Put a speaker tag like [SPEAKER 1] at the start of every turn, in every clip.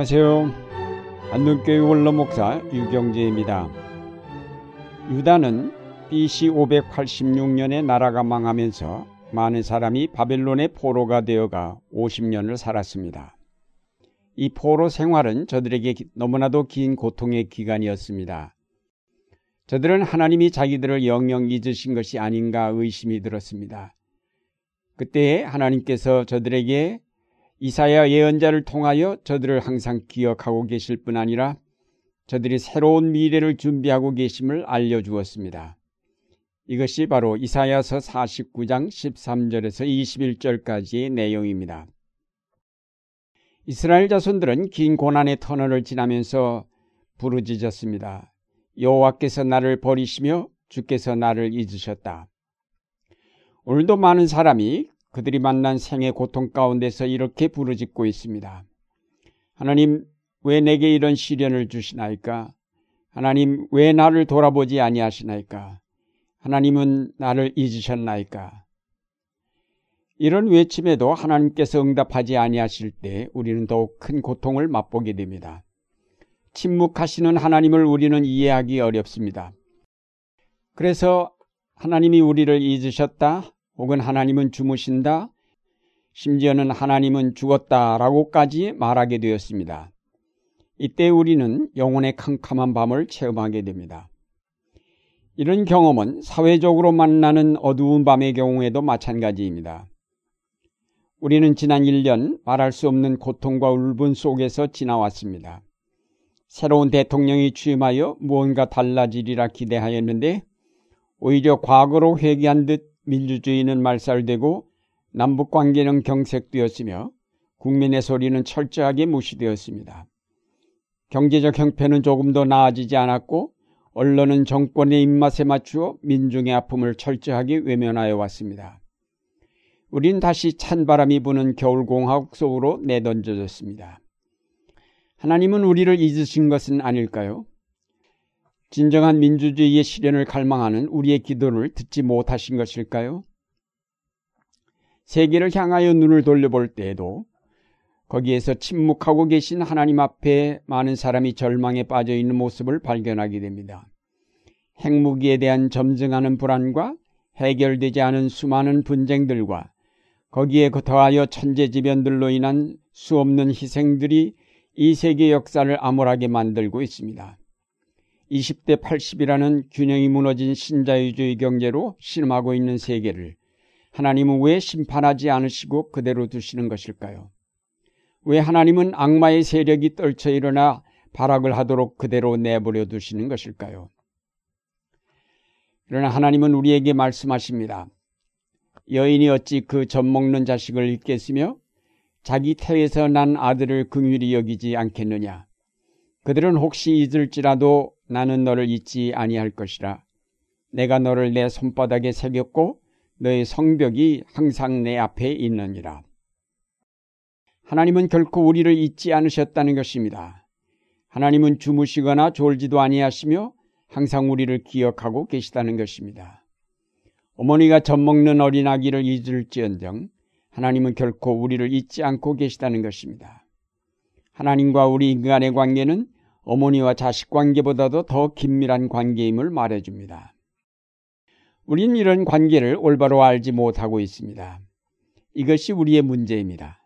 [SPEAKER 1] 안녕하세요. 안동교회 원로목사 유경재입니다. 유다는 BC 586년에 나라가 망하면서 많은 사람이 바벨론의 포로가 되어가 50년을 살았습니다. 이 포로 생활은 저들에게 너무나도 긴 고통의 기간이었습니다. 저들은 하나님이 자기들을 영영 잊으신 것이 아닌가 의심이 들었습니다. 그때 하나님께서 저들에게 이사야 예언자를 통하여 저들을 항상 기억하고 계실 뿐 아니라 저들이 새로운 미래를 준비하고 계심을 알려주었습니다. 이것이 바로 이사야서 49장 13절에서 21절까지의 내용입니다. 이스라엘 자손들은 긴 고난의 터널을 지나면서 부르짖었습니다. 여호와께서 나를 버리시며 주께서 나를 잊으셨다. 오늘도 많은 사람이 그들이 만난 생의 고통 가운데서 이렇게 부르짖고 있습니다. 하나님, 왜 내게 이런 시련을 주시나이까? 하나님, 왜 나를 돌아보지 아니하시나이까? 하나님은 나를 잊으셨나이까? 이런 외침에도 하나님께서 응답하지 아니하실 때 우리는 더욱 큰 고통을 맛보게 됩니다. 침묵하시는 하나님을 우리는 이해하기 어렵습니다. 그래서 하나님이 우리를 잊으셨다 혹은 하나님은 주무신다 심지어는 하나님은 죽었다 라고까지 말하게 되었습니다. 이때 우리는 영혼의 캄캄한 밤을 체험하게 됩니다. 이런 경험은 사회적으로 만나는 어두운 밤의 경우에도 마찬가지입니다. 우리는 지난 1년 말할 수 없는 고통과 울분 속에서 지나왔습니다. 새로운 대통령이 취임하여 무언가 달라지리라 기대하였는데 오히려 과거로 회귀한 듯 민주주의는 말살되고 남북 관계는 경색되었으며 국민의 소리는 철저하게 무시되었습니다. 경제적 형편은 조금 더 나아지지 않았고 언론은 정권의 입맛에 맞추어 민중의 아픔을 철저하게 외면하여 왔습니다. 우린 다시 찬바람이 부는 겨울공화국 속으로 내던져졌습니다. 하나님은 우리를 잊으신 것은 아닐까요? 진정한 민주주의의 실현을 갈망하는 우리의 기도를 듣지 못하신 것일까요? 세계를 향하여 눈을 돌려볼 때에도 거기에서 침묵하고 계신 하나님 앞에 많은 사람이 절망에 빠져 있는 모습을 발견하게 됩니다. 핵무기에 대한 점증하는 불안과 해결되지 않은 수많은 분쟁들과 거기에 더하여 천재지변들로 인한 수없는 희생들이 이 세계 역사를 암울하게 만들고 있습니다. 20대 80이라는 균형이 무너진 신자유주의 경제로 신음하고 있는 세계를 하나님은 왜 심판하지 않으시고 그대로 두시는 것일까요? 왜 하나님은 악마의 세력이 떨쳐 일어나 발악을 하도록 그대로 내버려 두시는 것일까요? 그러나 하나님은 우리에게 말씀하십니다. 여인이 어찌 그 젖 먹는 자식을 잊겠으며 자기 태에서 난 아들을 긍휼히 여기지 않겠느냐. 그들은 혹시 잊을지라도 나는 너를 잊지 아니할 것이라. 내가 너를 내 손바닥에 새겼고 너의 성벽이 항상 내 앞에 있느니라. 하나님은 결코 우리를 잊지 않으셨다는 것입니다. 하나님은 주무시거나 졸지도 아니하시며 항상 우리를 기억하고 계시다는 것입니다. 어머니가 젖 먹는 어린 아기를 잊을지언정 하나님은 결코 우리를 잊지 않고 계시다는 것입니다. 하나님과 우리 인간의 관계는 어머니와 자식 관계보다도 더 긴밀한 관계임을 말해줍니다. 우린 이런 관계를 올바로 알지 못하고 있습니다. 이것이 우리의 문제입니다.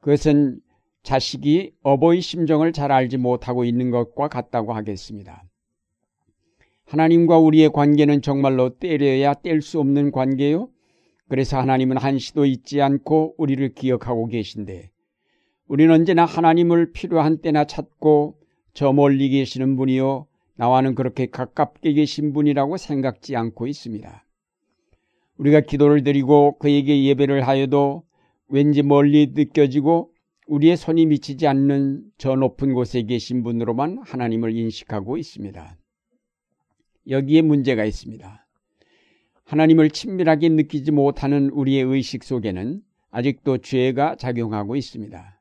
[SPEAKER 1] 그것은 자식이 어버이 심정을 잘 알지 못하고 있는 것과 같다고 하겠습니다. 하나님과 우리의 관계는 정말로 때려야 뗄 수 없는 관계요. 그래서 하나님은 한시도 잊지 않고 우리를 기억하고 계신데 우리는 언제나 하나님을 필요한 때나 찾고 저 멀리 계시는 분이요. 나와는 그렇게 가깝게 계신 분이라고 생각지 않고 있습니다. 우리가 기도를 드리고 그에게 예배를 하여도 왠지 멀리 느껴지고 우리의 손이 미치지 않는 저 높은 곳에 계신 분으로만 하나님을 인식하고 있습니다. 여기에 문제가 있습니다. 하나님을 친밀하게 느끼지 못하는 우리의 의식 속에는 아직도 죄가 작용하고 있습니다.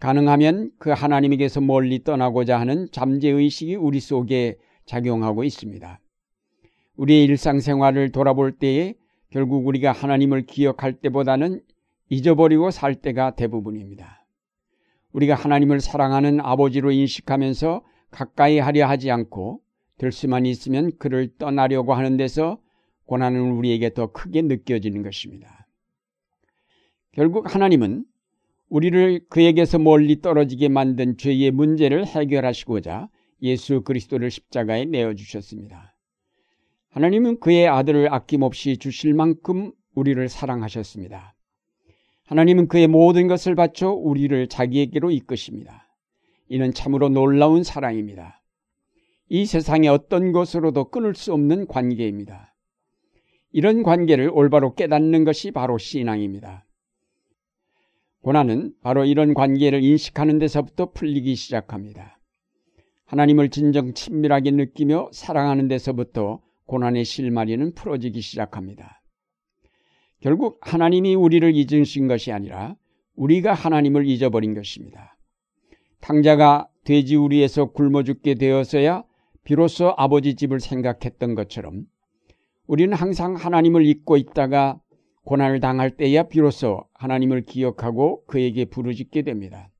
[SPEAKER 1] 가능하면 그 하나님에게서 멀리 떠나고자 하는 잠재의식이 우리 속에 작용하고 있습니다. 우리의 일상생활을 돌아볼 때에 결국 우리가 하나님을 기억할 때보다는 잊어버리고 살 때가 대부분입니다. 우리가 하나님을 사랑하는 아버지로 인식하면서 가까이 하려 하지 않고 될 수만 있으면 그를 떠나려고 하는 데서 고난은 우리에게 더 크게 느껴지는 것입니다. 결국 하나님은 우리를 그에게서 멀리 떨어지게 만든 죄의 문제를 해결하시고자 예수 그리스도를 십자가에 내어주셨습니다. 하나님은 그의 아들을 아낌없이 주실 만큼 우리를 사랑하셨습니다. 하나님은 그의 모든 것을 바쳐 우리를 자기에게로 이끄십니다. 이는 참으로 놀라운 사랑입니다. 이 세상의 어떤 것으로도 끊을 수 없는 관계입니다. 이런 관계를 올바로 깨닫는 것이 바로 신앙입니다. 고난은 바로 이런 관계를 인식하는 데서부터 풀리기 시작합니다. 하나님을 진정 친밀하게 느끼며 사랑하는 데서부터 고난의 실마리는 풀어지기 시작합니다. 결국 하나님이 우리를 잊으신 것이 아니라 우리가 하나님을 잊어버린 것입니다. 탕자가 돼지 우리에서 굶어 죽게 되어서야 비로소 아버지 집을 생각했던 것처럼 우리는 항상 하나님을 잊고 있다가 고난을 당할 때야 비로소 하나님을 기억하고 그에게 부르짖게 됩니다.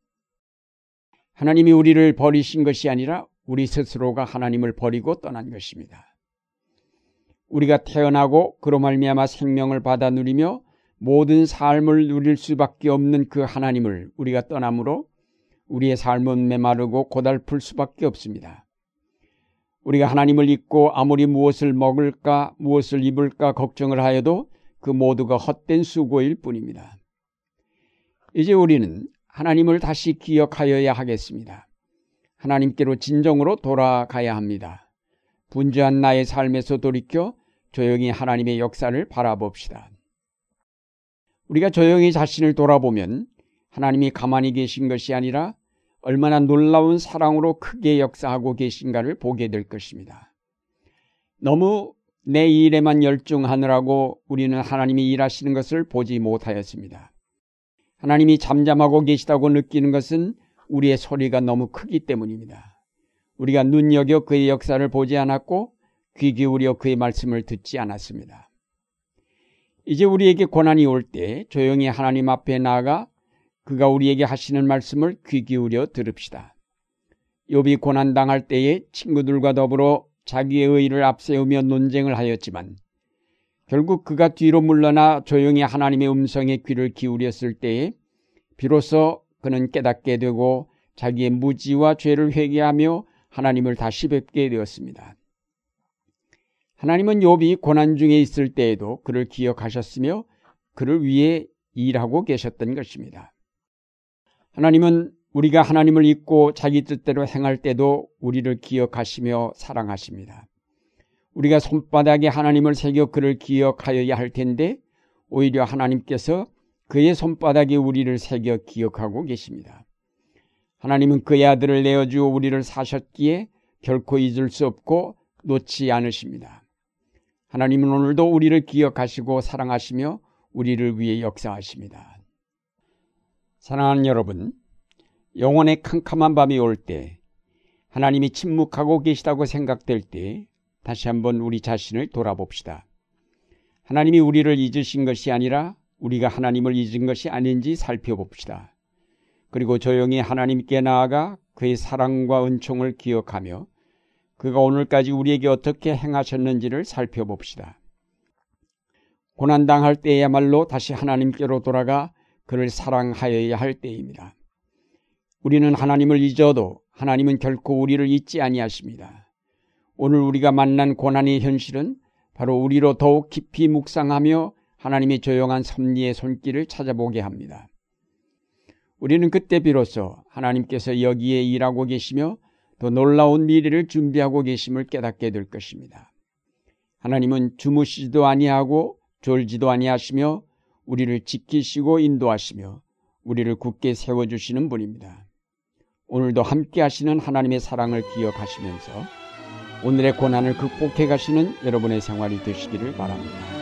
[SPEAKER 1] 하나님이 우리를 버리신 것이 아니라 우리 스스로가 하나님을 버리고 떠난 것입니다. 우리가 태어나고 그로 말미암아 생명을 받아 누리며 모든 삶을 누릴 수밖에 없는 그 하나님을 우리가 떠남으로 우리의 삶은 메마르고 고달플 수밖에 없습니다. 우리가 하나님을 잊고 아무리 무엇을 먹을까 무엇을 입을까 걱정을 하여도 그 모두가 헛된 수고일 뿐입니다. 이제 우리는 하나님을 다시 기억하여야 하겠습니다. 하나님께로 진정으로 돌아가야 합니다. 분주한 나의 삶에서 돌이켜 조용히 하나님의 역사를 바라봅시다. 우리가 조용히 자신을 돌아보면 하나님이 가만히 계신 것이 아니라 얼마나 놀라운 사랑으로 크게 역사하고 계신가를 보게 될 것입니다. 너무 내 일에만 열중하느라고 우리는 하나님이 일하시는 것을 보지 못하였습니다. 하나님이 잠잠하고 계시다고 느끼는 것은 우리의 소리가 너무 크기 때문입니다. 우리가 눈여겨 그의 역사를 보지 않았고 귀 기울여 그의 말씀을 듣지 않았습니다. 이제 우리에게 고난이 올 때 조용히 하나님 앞에 나아가 그가 우리에게 하시는 말씀을 귀 기울여 들읍시다. 욥이 고난 당할 때에 친구들과 더불어 자기의 의를 앞세우며 논쟁을 하였지만 결국 그가 뒤로 물러나 조용히 하나님의 음성에 귀를 기울였을 때에 비로소 그는 깨닫게 되고 자기의 무지와 죄를 회개하며 하나님을 다시 뵙게 되었습니다. 하나님은 욥이 고난 중에 있을 때에도 그를 기억하셨으며 그를 위해 일하고 계셨던 것입니다. 하나님은 우리가 하나님을 잊고 자기 뜻대로 행할 때도 우리를 기억하시며 사랑하십니다. 우리가 손바닥에 하나님을 새겨 그를 기억하여야 할 텐데 오히려 하나님께서 그의 손바닥에 우리를 새겨 기억하고 계십니다. 하나님은 그의 아들을 내어주어 우리를 사셨기에 결코 잊을 수 없고 놓지 않으십니다. 하나님은 오늘도 우리를 기억하시고 사랑하시며 우리를 위해 역사하십니다. 사랑하는 여러분, 영혼의 캄캄한 밤이 올 때, 하나님이 침묵하고 계시다고 생각될 때, 다시 한번 우리 자신을 돌아봅시다. 하나님이 우리를 잊으신 것이 아니라 우리가 하나님을 잊은 것이 아닌지 살펴봅시다. 그리고 조용히 하나님께 나아가 그의 사랑과 은총을 기억하며 그가 오늘까지 우리에게 어떻게 행하셨는지를 살펴봅시다. 고난당할 때야말로 다시 하나님께로 돌아가 그를 사랑하여야 할 때입니다. 우리는 하나님을 잊어도 하나님은 결코 우리를 잊지 아니하십니다. 오늘 우리가 만난 고난의 현실은 바로 우리로 더욱 깊이 묵상하며 하나님의 조용한 섭리의 손길을 찾아보게 합니다. 우리는 그때 비로소 하나님께서 여기에 일하고 계시며 더 놀라운 미래를 준비하고 계심을 깨닫게 될 것입니다. 하나님은 주무시지도 아니하고 졸지도 아니하시며 우리를 지키시고 인도하시며 우리를 굳게 세워주시는 분입니다. 오늘도 함께 하시는 하나님의 사랑을 기억하시면서 오늘의 고난을 극복해 가시는 여러분의 생활이 되시기를 바랍니다.